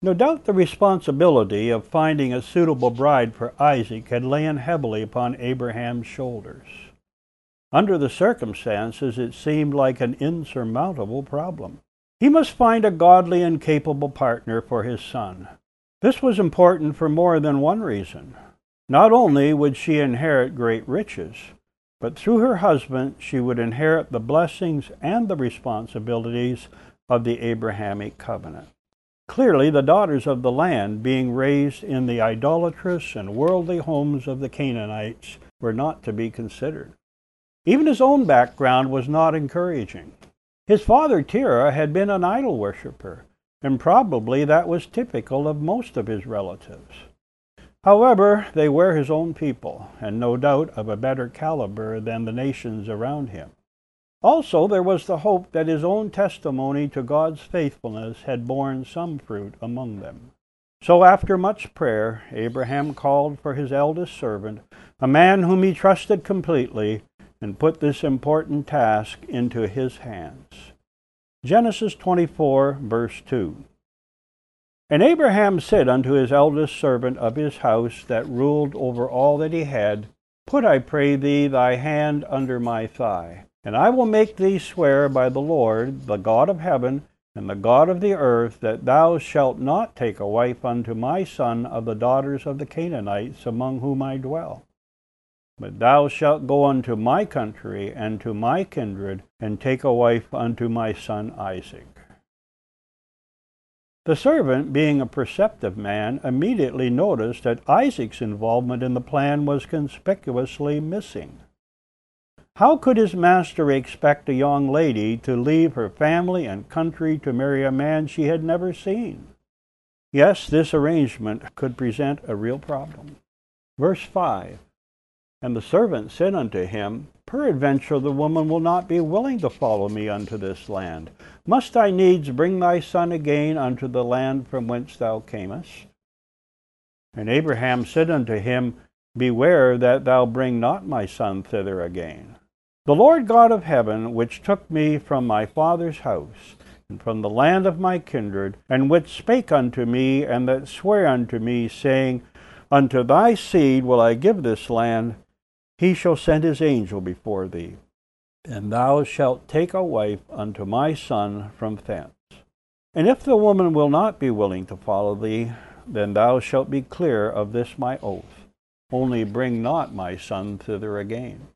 No doubt the responsibility of finding a suitable bride for Isaac had lain heavily upon Abraham's shoulders. Under the circumstances, it seemed like an insurmountable problem. He must find a godly and capable partner for his son. This was important for more than one reason. Not only would she inherit great riches, but through her husband she would inherit the blessings and the responsibilities of the Abrahamic covenant. Clearly, the daughters of the land, being raised in the idolatrous and worldly homes of the Canaanites, were not to be considered. Even his own background was not encouraging. His father, Terah, had been an idol worshiper, and probably that was typical of most of his relatives. However, they were his own people, and no doubt of a better caliber than the nations around him. Also, there was the hope that his own testimony to God's faithfulness had borne some fruit among them. So, after much prayer, Abraham called for his eldest servant, a man whom he trusted completely, and put this important task into his hands. Genesis 24, verse 2. And Abraham said unto his eldest servant of his house that ruled over all that he had, Put, I pray thee, thy hand under my thigh. And I will make thee swear by the Lord, the God of heaven, and the God of the earth, that thou shalt not take a wife unto my son of the daughters of the Canaanites among whom I dwell. But thou shalt go unto my country and to my kindred, and take a wife unto my son Isaac. The servant, being a perceptive man, immediately noticed that Isaac's involvement in the plan was conspicuously missing. How could his master expect a young lady to leave her family and country to marry a man she had never seen? Yes, this arrangement could present a real problem. Verse 5 And the servant said unto him, Peradventure the woman will not be willing to follow me unto this land. Must I needs bring thy son again unto the land from whence thou camest? And Abraham said unto him, Beware that thou bring not my son thither again. The Lord God of heaven, which took me from my father's house, and from the land of my kindred, and which spake unto me, and that sware unto me, saying, Unto thy seed will I give this land, he shall send his angel before thee, and thou shalt take a wife unto my son from thence. And if the woman will not be willing to follow thee, then thou shalt be clear of this my oath. Only bring not my son thither again.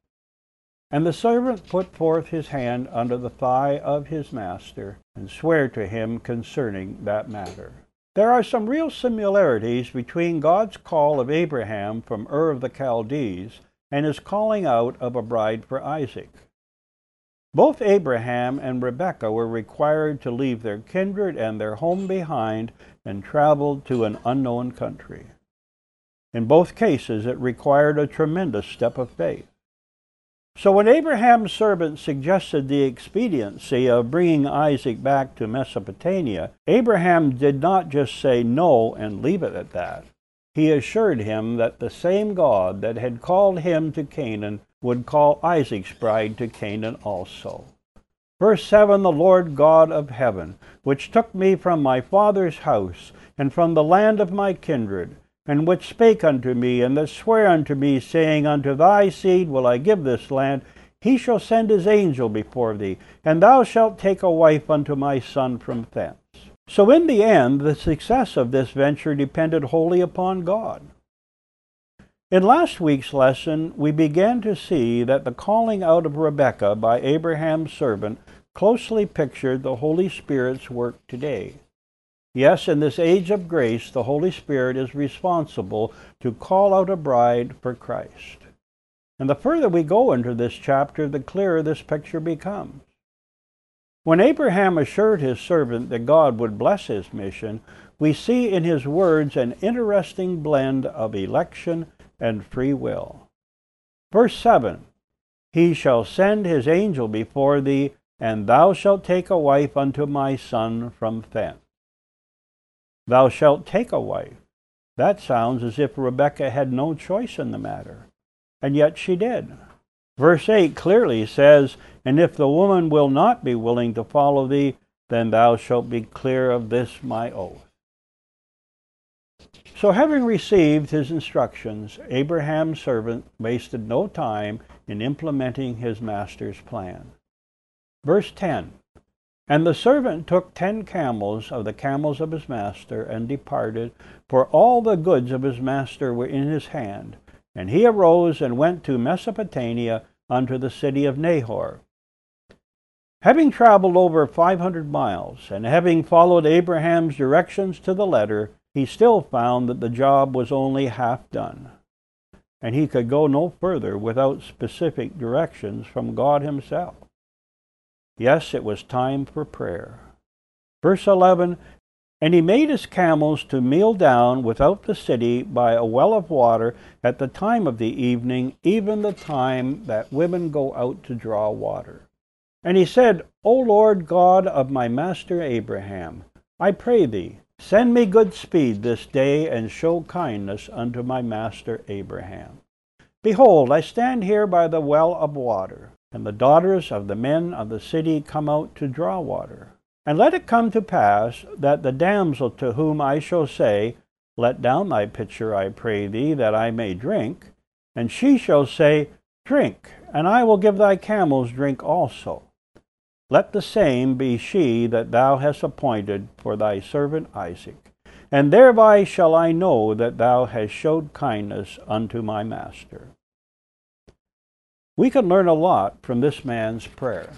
And the servant put forth his hand under the thigh of his master, and sware to him concerning that matter. There are some real similarities between God's call of Abraham from Ur of the Chaldees and his calling out of a bride for Isaac. Both Abraham and Rebekah were required to leave their kindred and their home behind and travel to an unknown country. In both cases, it required a tremendous step of faith. So when Abraham's servant suggested the expediency of bringing Isaac back to Mesopotamia, Abraham did not just say no and leave it at that. He assured him that the same God that had called him to Canaan would call Isaac's bride to Canaan also. Verse 7 The Lord God of heaven, which took me from my father's house and from the land of my kindred, and which spake unto me, and that sware unto me, saying, Unto thy seed will I give this land, he shall send his angel before thee, and thou shalt take a wife unto my son from thence. So in the end, the success of this venture depended wholly upon God. In last week's lesson, we began to see that the calling out of Rebekah by Abraham's servant closely pictured the Holy Spirit's work today. Yes, in this age of grace, the Holy Spirit is responsible to call out a bride for Christ. And the further we go into this chapter, the clearer this picture becomes. When Abraham assured his servant that God would bless his mission, we see in his words an interesting blend of election and free will. Verse 7 He shall send his angel before thee, and thou shalt take a wife unto my son from thence. Thou shalt take a wife. That sounds as if Rebekah had no choice in the matter. And yet she did. Verse 8 clearly says, And if the woman will not be willing to follow thee, then thou shalt be clear of this my oath. So, having received his instructions, Abraham's servant wasted no time in implementing his master's plan. Verse 10 And the servant took ten camels of the camels of his master and departed, for all the goods of his master were in his hand. And he arose and went to Mesopotamia unto the city of Nahor. Having traveled over 500 miles, and having followed Abraham's directions to the letter, he still found that the job was only half done, and he could go no further without specific directions from God Himself. Yes, it was time for prayer. Verse 11 And he made his camels to meal down without the city by a well of water at the time of the evening, even the time that women go out to draw water. And he said, O Lord God of my master Abraham, I pray thee, Send me good speed this day, and show kindness unto my master Abraham. Behold, I stand here by the well of water, and the daughters of the men of the city come out to draw water. And let it come to pass that the damsel to whom I shall say, Let down thy pitcher, I pray thee, that I may drink, and she shall say, Drink, and I will give thy camels drink also. Let the same be she that thou hast appointed for thy servant Isaac. And thereby shall I know that thou hast showed kindness unto my master. We can learn a lot from this man's prayer.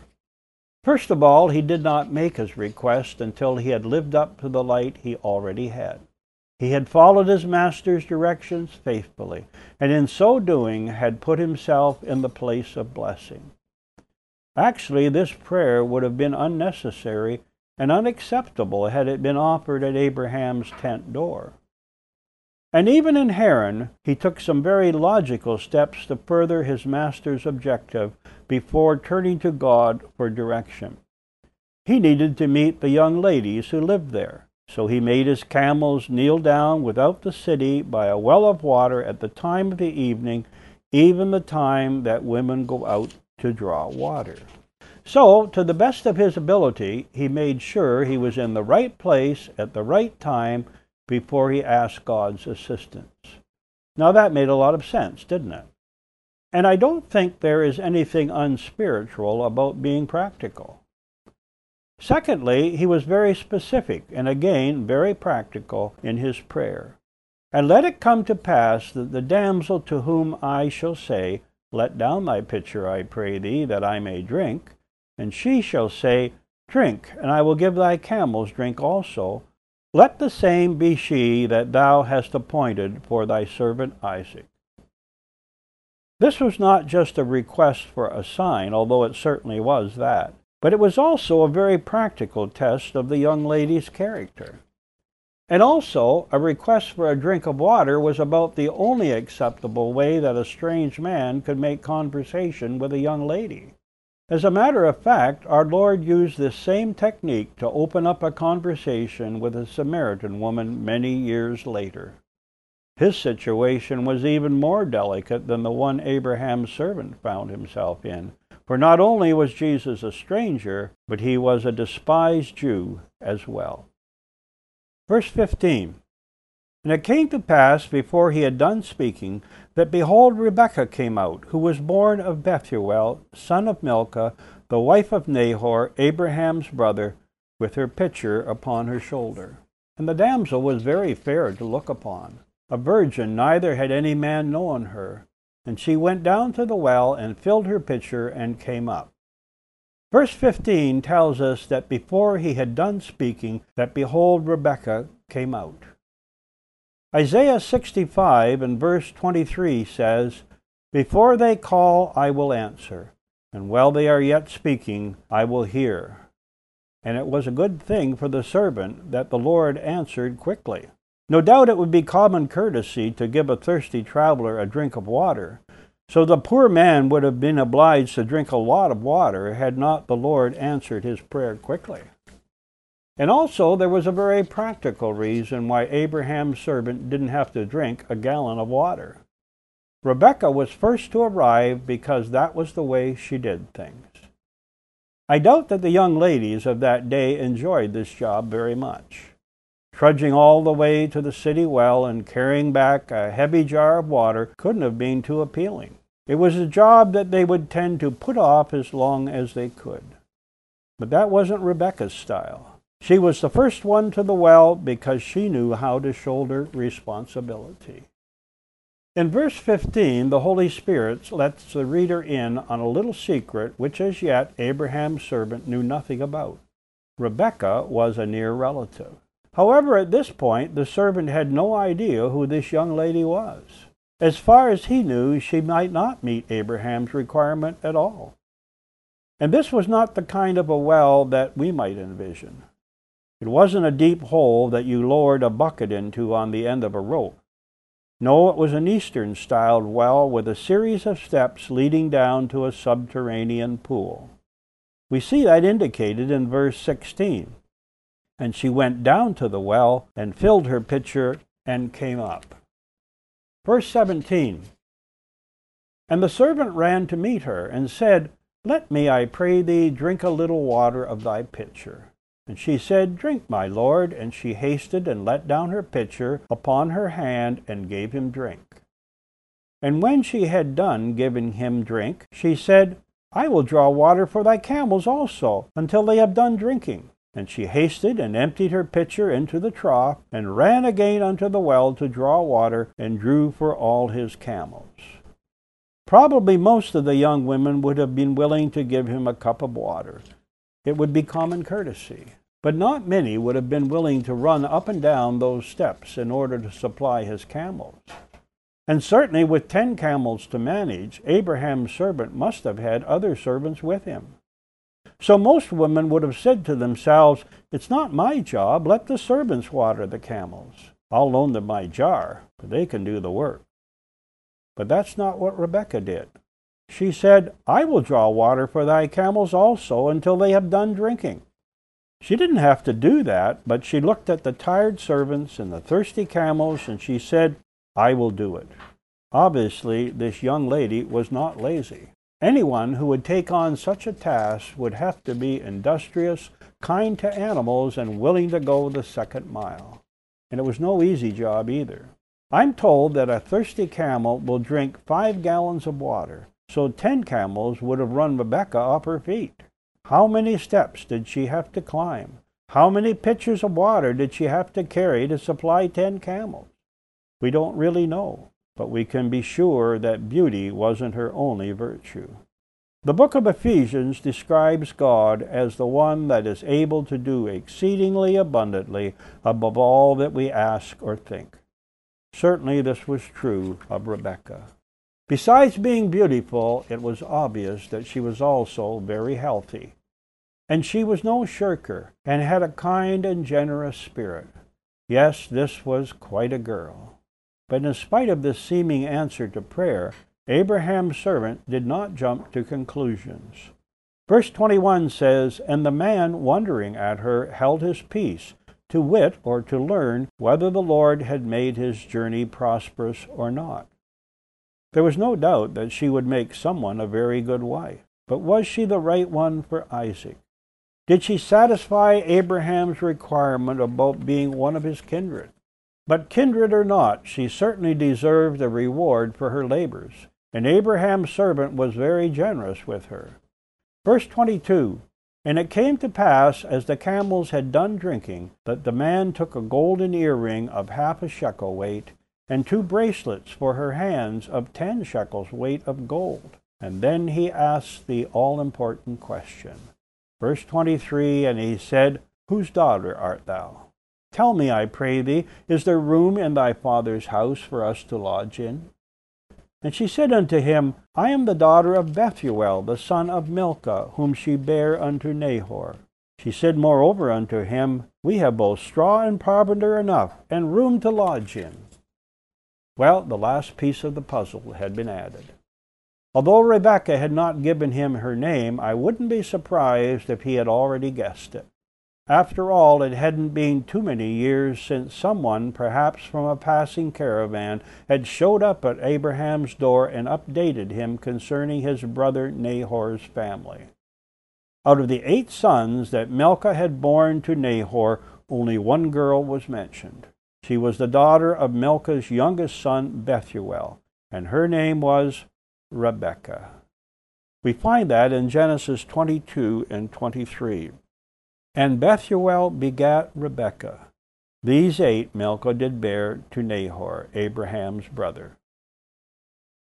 First of all, he did not make his request until he had lived up to the light he already had. He had followed his master's directions faithfully, and in so doing had put himself in the place of blessing. Actually, this prayer would have been unnecessary and unacceptable had it been offered at Abraham's tent door. And even in Haran, he took some very logical steps to further his master's objective before turning to God for direction. He needed to meet the young ladies who lived there, so he made his camels kneel down without the city by a well of water at the time of the evening, even the time that women go out to draw water. So, to the best of his ability, he made sure he was in the right place at the right time before he asked God's assistance. Now, that made a lot of sense, didn't it? And I don't think there is anything unspiritual about being practical. Secondly, he was very specific and again very practical in his prayer. And let it come to pass that the damsel to whom I shall say, let down thy pitcher, I pray thee, that I may drink. And she shall say, Drink, and I will give thy camels drink also. Let the same be she that thou hast appointed for thy servant Isaac. This was not just a request for a sign, although it certainly was that, but it was also a very practical test of the young lady's character. And also, a request for a drink of water was about the only acceptable way that a strange man could make conversation with a young lady. As a matter of fact, our Lord used this same technique to open up a conversation with a Samaritan woman many years later. His situation was even more delicate than the one Abraham's servant found himself in, for not only was Jesus a stranger, but he was a despised Jew as well. Verse 15 And it came to pass, before he had done speaking, that behold, Rebekah came out, who was born of Bethuel, son of Milcah, the wife of Nahor, Abraham's brother, with her pitcher upon her shoulder. And the damsel was very fair to look upon. A virgin, neither had any man known her. And she went down to the well, and filled her pitcher, and came up. Verse 15 tells us that before he had done speaking, that behold, Rebekah came out. Isaiah 65 and verse 23 says, Before they call, I will answer, and while they are yet speaking, I will hear. And it was a good thing for the servant that the Lord answered quickly. No doubt it would be common courtesy to give a thirsty traveler a drink of water, so the poor man would have been obliged to drink a lot of water had not the Lord answered his prayer quickly. And also, there was a very practical reason why Abraham's servant didn't have to drink a gallon of water. Rebekah was first to arrive because that was the way she did things. I doubt that the young ladies of that day enjoyed this job very much. Trudging all the way to the city well and carrying back a heavy jar of water couldn't have been too appealing. It was a job that they would tend to put off as long as they could. But that wasn't Rebekah's style. She was the first one to the well because she knew how to shoulder responsibility. In verse 15, the Holy Spirit lets the reader in on a little secret which as yet Abraham's servant knew nothing about. Rebekah was a near relative. However, at this point, the servant had no idea who this young lady was. As far as he knew, she might not meet Abraham's requirement at all. And this was not the kind of a well that we might envision. It wasn't a deep hole that you lowered a bucket into on the end of a rope. No, it was an Eastern styled well with a series of steps leading down to a subterranean pool. We see that indicated in verse 16. And she went down to the well and filled her pitcher and came up. Verse 17 And the servant ran to meet her and said, Let me, I pray thee, drink a little water of thy pitcher. And she said, Drink, my lord. And she hasted and let down her pitcher upon her hand and gave him drink. And when she had done giving him drink, she said, I will draw water for thy camels also, until they have done drinking. And she hasted and emptied her pitcher into the trough, and ran again unto the well to draw water, and drew for all his camels. Probably most of the young women would have been willing to give him a cup of water. It would be common courtesy. But not many would have been willing to run up and down those steps in order to supply his camels. And certainly, with ten camels to manage, Abraham's servant must have had other servants with him. So most women would have said to themselves, It's not my job, let the servants water the camels. I'll loan them my jar, but they can do the work. But that's not what Rebekah did. She said, I will draw water for thy camels also until they have done drinking. She didn't have to do that, but she looked at the tired servants and the thirsty camels and she said, I will do it. Obviously, this young lady was not lazy. Anyone who would take on such a task would have to be industrious, kind to animals, and willing to go the second mile. And it was no easy job either. I'm told that a thirsty camel will drink five gallons of water, so ten camels would have run Rebekah off her feet. How many steps did she have to climb? How many pitchers of water did she have to carry to supply ten camels? We don't really know but we can be sure that beauty wasn't her only virtue. The book of Ephesians describes God as the one that is able to do exceedingly abundantly above all that we ask or think. Certainly, this was true of Rebekah. Besides being beautiful, it was obvious that she was also very healthy. And she was no shirker and had a kind and generous spirit. Yes, this was quite a girl. But in spite of this seeming answer to prayer, Abraham's servant did not jump to conclusions. Verse 21 says, And the man, wondering at her, held his peace, to wit, or to learn, whether the Lord had made his journey prosperous or not. There was no doubt that she would make someone a very good wife. But was she the right one for Isaac? Did she satisfy Abraham's requirement about being one of his kindred? But kindred or not, she certainly deserved a reward for her labors, and Abraham's servant was very generous with her. Verse 22 And it came to pass, as the camels had done drinking, that the man took a golden earring of half a shekel weight, and two bracelets for her hands of ten shekels weight of gold. And then he asked the all important question. Verse 23 And he said, Whose daughter art thou? Tell me, I pray thee, is there room in thy father's house for us to lodge in? And she said unto him, I am the daughter of Bethuel, the son of Milcah, whom she bare unto Nahor. She said moreover unto him, We have both straw and provender enough, and room to lodge in. Well, the last piece of the puzzle had been added. Although Rebekah had not given him her name, I wouldn't be surprised if he had already guessed it. After all, it hadn't been too many years since someone, perhaps from a passing caravan, had showed up at Abraham's door and updated him concerning his brother Nahor's family. Out of the eight sons that Milcah had borne to Nahor, only one girl was mentioned. She was the daughter of Milcah's youngest son, Bethuel, and her name was Rebekah. We find that in Genesis 22 and 23. And Bethuel begat Rebekah. These eight Milcah did bear to Nahor, Abraham's brother.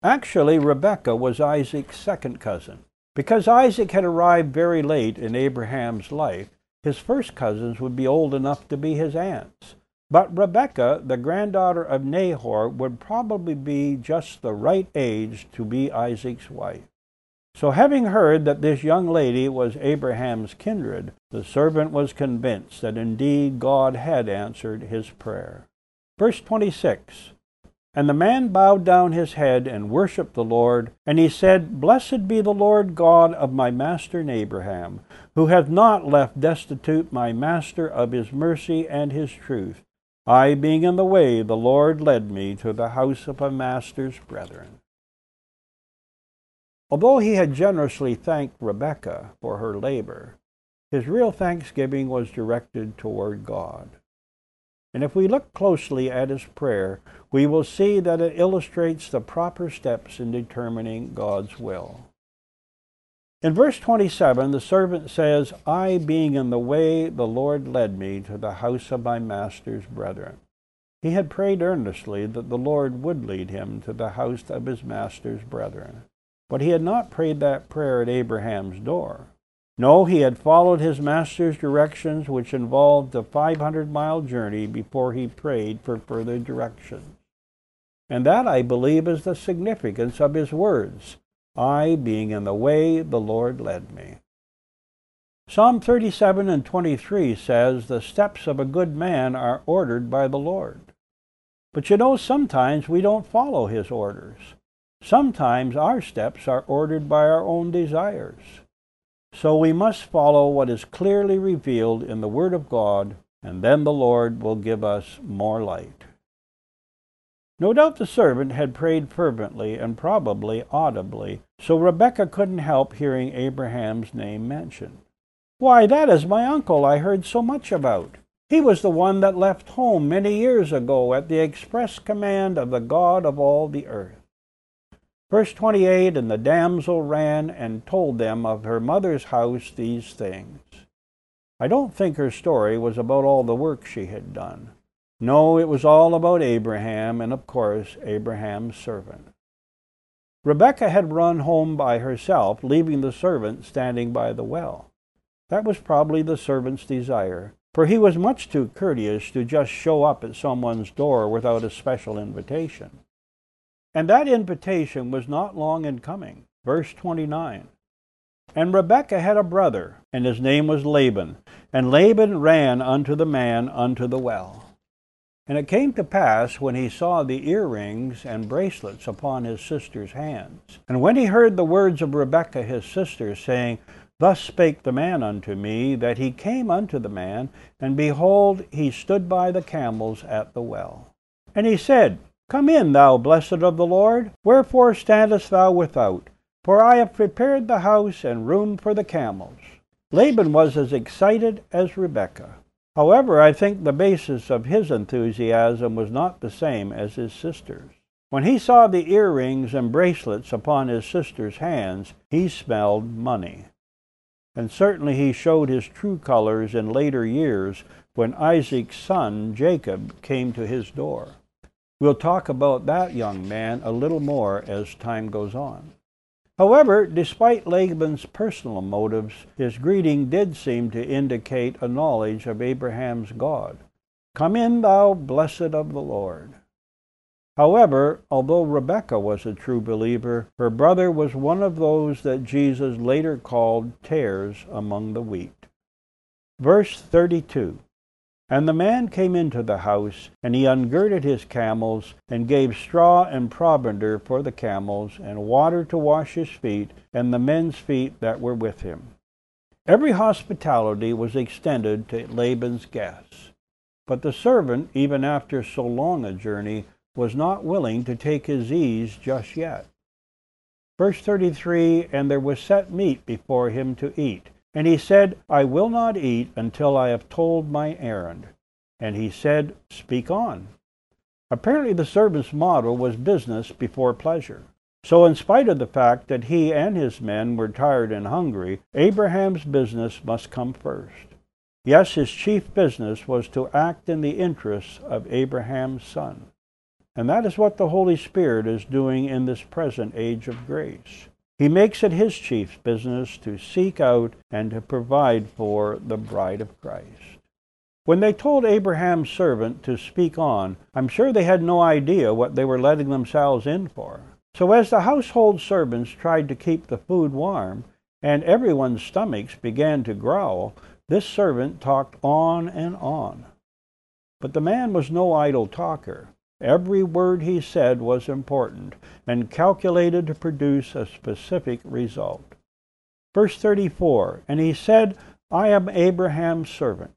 Actually, Rebekah was Isaac's second cousin. Because Isaac had arrived very late in Abraham's life, his first cousins would be old enough to be his aunts. But Rebekah, the granddaughter of Nahor, would probably be just the right age to be Isaac's wife. So, having heard that this young lady was Abraham's kindred, the servant was convinced that indeed God had answered his prayer. Verse 26 And the man bowed down his head and worshipped the Lord, and he said, Blessed be the Lord God of my master Abraham, who hath not left destitute my master of his mercy and his truth. I being in the way, the Lord led me to the house of my master's brethren. Although he had generously thanked Rebekah for her labor, his real thanksgiving was directed toward God. And if we look closely at his prayer, we will see that it illustrates the proper steps in determining God's will. In verse 27, the servant says, I being in the way, the Lord led me to the house of my master's brethren. He had prayed earnestly that the Lord would lead him to the house of his master's brethren. But he had not prayed that prayer at Abraham's door. No, he had followed his master's directions, which involved a 500 mile journey before he prayed for further directions. And that, I believe, is the significance of his words I, being in the way, the Lord led me. Psalm 37 and 23 says, The steps of a good man are ordered by the Lord. But you know, sometimes we don't follow his orders. Sometimes our steps are ordered by our own desires. So we must follow what is clearly revealed in the Word of God, and then the Lord will give us more light. No doubt the servant had prayed fervently and probably audibly, so Rebekah couldn't help hearing Abraham's name mentioned. Why, that is my uncle I heard so much about. He was the one that left home many years ago at the express command of the God of all the earth. Verse 28 And the damsel ran and told them of her mother's house these things. I don't think her story was about all the work she had done. No, it was all about Abraham and, of course, Abraham's servant. Rebekah had run home by herself, leaving the servant standing by the well. That was probably the servant's desire, for he was much too courteous to just show up at someone's door without a special invitation. And that invitation was not long in coming. Verse 29. And Rebekah had a brother, and his name was Laban. And Laban ran unto the man unto the well. And it came to pass, when he saw the earrings and bracelets upon his sister's hands, and when he heard the words of Rebekah his sister, saying, Thus spake the man unto me, that he came unto the man, and behold, he stood by the camels at the well. And he said, Come in, thou blessed of the Lord. Wherefore standest thou without? For I have prepared the house and room for the camels. Laban was as excited as Rebekah. However, I think the basis of his enthusiasm was not the same as his sister's. When he saw the earrings and bracelets upon his sister's hands, he smelled money. And certainly he showed his true colors in later years when Isaac's son, Jacob, came to his door. We'll talk about that young man a little more as time goes on. However, despite Laban's personal motives, his greeting did seem to indicate a knowledge of Abraham's God. Come in, thou blessed of the Lord. However, although Rebekah was a true believer, her brother was one of those that Jesus later called tares among the wheat. Verse 32 and the man came into the house, and he ungirded his camels, and gave straw and provender for the camels, and water to wash his feet, and the men's feet that were with him. Every hospitality was extended to Laban's guests. But the servant, even after so long a journey, was not willing to take his ease just yet. Verse 33 And there was set meat before him to eat, And he said, I will not eat until I have told my errand. And he said, Speak on. Apparently, the servant's motto was business before pleasure. So, in spite of the fact that he and his men were tired and hungry, Abraham's business must come first. Yes, his chief business was to act in the interests of Abraham's son. And that is what the Holy Spirit is doing in this present age of grace. He makes it his chief business to seek out and to provide for the bride of Christ. When they told Abraham's servant to speak on, I'm sure they had no idea what they were letting themselves in for. So as the household servants tried to keep the food warm, and everyone's stomachs began to growl, this servant talked on and on. But the man was no idle talker. Every word he said was important and calculated to produce a specific result. Verse 34 And he said, I am Abraham's servant,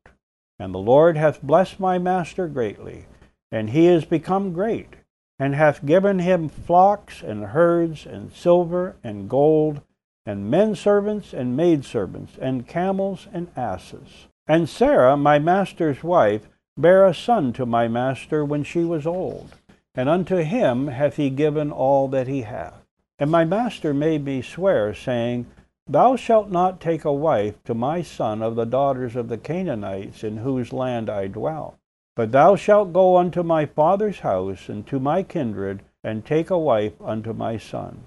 and the Lord hath blessed my master greatly, and he is become great and hath given him flocks and herds and silver and gold and men servants and maid servants and camels and asses. And Sarah, my master's wife, bare a son to my master when she was old, and unto him hath he given all that he hath. And my master made me swear, saying, Thou shalt not take a wife to my son of the daughters of the Canaanites in whose land I dwell. But thou shalt go unto my father's house and to my kindred, and take a wife unto my son.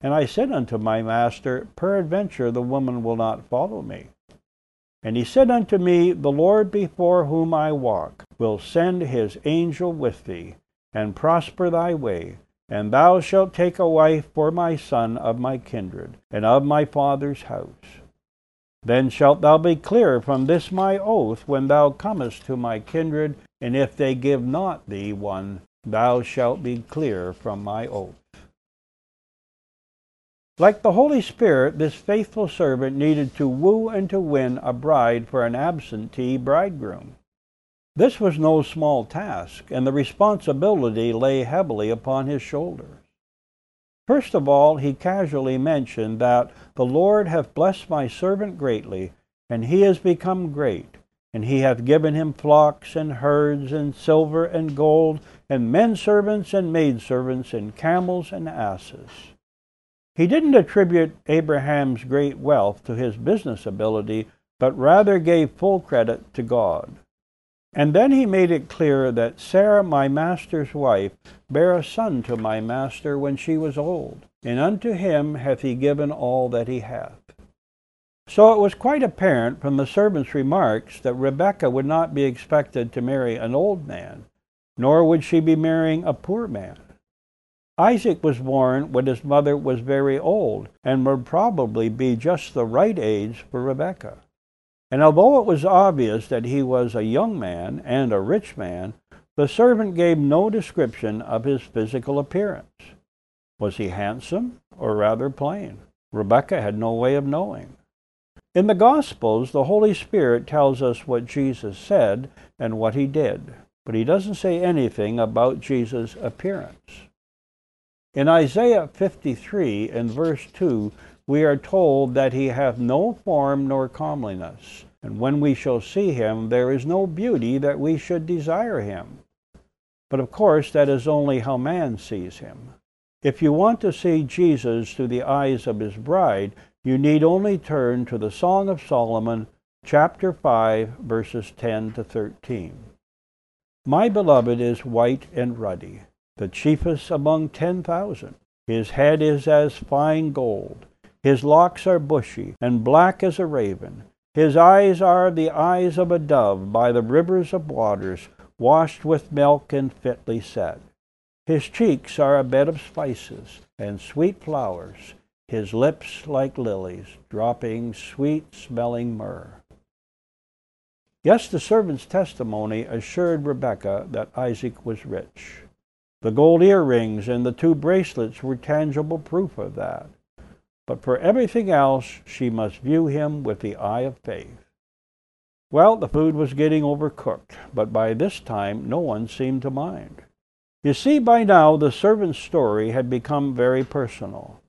And I said unto my master, Peradventure the woman will not follow me. And he said unto me, The Lord before whom I walk will send his angel with thee, and prosper thy way, and thou shalt take a wife for my son of my kindred, and of my father's house. Then shalt thou be clear from this my oath when thou comest to my kindred, and if they give not thee one, thou shalt be clear from my oath. Like the Holy Spirit, this faithful servant needed to woo and to win a bride for an absentee bridegroom. This was no small task, and the responsibility lay heavily upon his shoulders. First of all, he casually mentioned that the Lord hath blessed my servant greatly, and he is become great, and he hath given him flocks and herds and silver and gold, and men servants and maid servants, and camels and asses. He didn't attribute Abraham's great wealth to his business ability, but rather gave full credit to God. And then he made it clear that Sarah, my master's wife, bare a son to my master when she was old, and unto him hath he given all that he hath. So it was quite apparent from the servant's remarks that Rebekah would not be expected to marry an old man, nor would she be marrying a poor man. Isaac was born when his mother was very old, and would probably be just the right age for Rebekah. And although it was obvious that he was a young man and a rich man, the servant gave no description of his physical appearance. Was he handsome or rather plain? Rebekah had no way of knowing. In the Gospels, the Holy Spirit tells us what Jesus said and what he did, but he doesn't say anything about Jesus' appearance. In Isaiah 53 and verse 2, we are told that he hath no form nor comeliness, and when we shall see him, there is no beauty that we should desire him. But of course, that is only how man sees him. If you want to see Jesus through the eyes of his bride, you need only turn to the Song of Solomon, chapter 5, verses 10 to 13. My beloved is white and ruddy, the chiefest among ten thousand. His head is as fine gold his locks are bushy and black as a raven. His eyes are the eyes of a dove by the rivers of waters, washed with milk and fitly set. His cheeks are a bed of spices and sweet flowers, his lips like lilies, dropping sweet smelling myrrh. Yes, the servant's testimony assured Rebekah that Isaac was rich. The gold earrings and the two bracelets were tangible proof of that but for everything else she must view him with the eye of faith. Well, the food was getting overcooked, but by this time no one seemed to mind. You see, by now the servant's story had become very personal.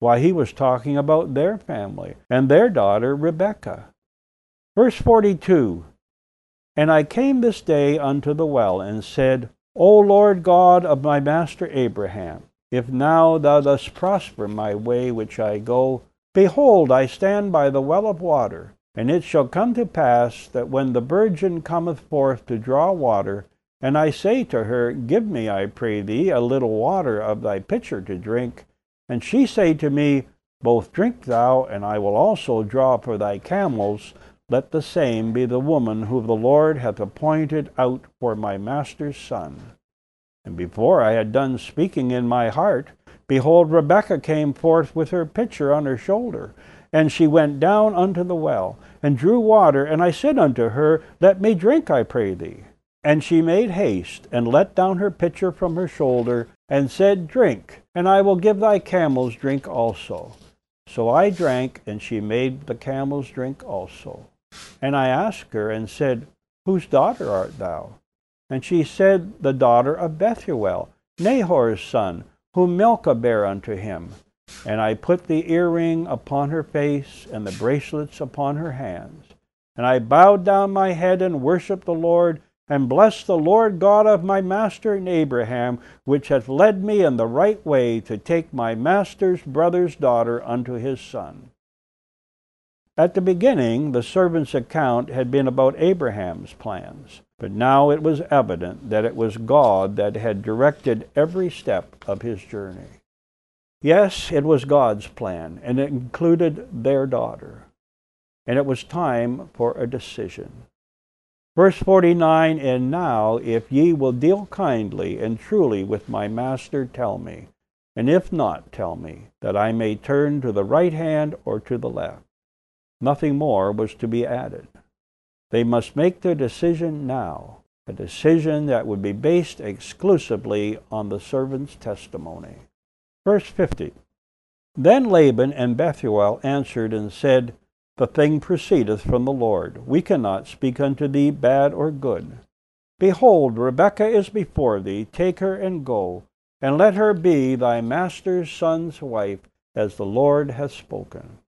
Why, he was talking about their family and their daughter Rebekah. Verse 42 And I came this day unto the well, and said, O Lord God of my master Abraham, if now thou dost prosper my way which I go, behold, I stand by the well of water. And it shall come to pass that when the virgin cometh forth to draw water, and I say to her, Give me, I pray thee, a little water of thy pitcher to drink, and she say to me, Both drink thou, and I will also draw for thy camels, let the same be the woman whom the Lord hath appointed out for my master's son. And before I had done speaking in my heart, behold, Rebekah came forth with her pitcher on her shoulder. And she went down unto the well, and drew water. And I said unto her, Let me drink, I pray thee. And she made haste, and let down her pitcher from her shoulder, and said, Drink, and I will give thy camels drink also. So I drank, and she made the camels drink also. And I asked her, and said, Whose daughter art thou? And she said, The daughter of Bethuel, Nahor's son, whom Milcah bare unto him. And I put the earring upon her face, and the bracelets upon her hands. And I bowed down my head and worshipped the Lord, and blessed the Lord God of my master Abraham, which hath led me in the right way to take my master's brother's daughter unto his son. At the beginning, the servant's account had been about Abraham's plans, but now it was evident that it was God that had directed every step of his journey. Yes, it was God's plan, and it included their daughter. And it was time for a decision. Verse 49 And now, if ye will deal kindly and truly with my master, tell me. And if not, tell me, that I may turn to the right hand or to the left. Nothing more was to be added. They must make their decision now, a decision that would be based exclusively on the servant's testimony. Verse 50 Then Laban and Bethuel answered and said, The thing proceedeth from the Lord. We cannot speak unto thee bad or good. Behold, Rebekah is before thee. Take her and go, and let her be thy master's son's wife, as the Lord hath spoken.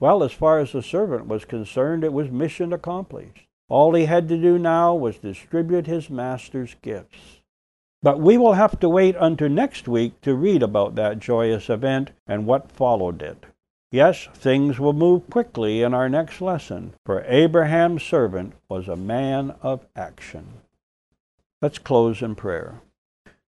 Well, as far as the servant was concerned, it was mission accomplished. All he had to do now was distribute his master's gifts. But we will have to wait until next week to read about that joyous event and what followed it. Yes, things will move quickly in our next lesson, for Abraham's servant was a man of action. Let's close in prayer.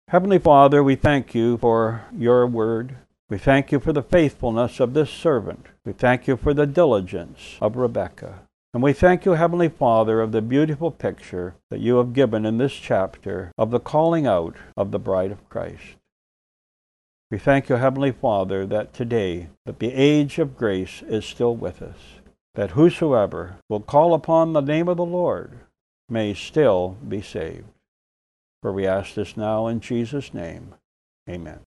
Heavenly Father, we thank you for your word. We thank you for the faithfulness of this servant. We thank you for the diligence of Rebekah. And we thank you, Heavenly Father, of the beautiful picture that you have given in this chapter of the calling out of the bride of Christ. We thank you, Heavenly Father, that today, that the age of grace is still with us, that whosoever will call upon the name of the Lord may still be saved. For we ask this now in Jesus' name. Amen.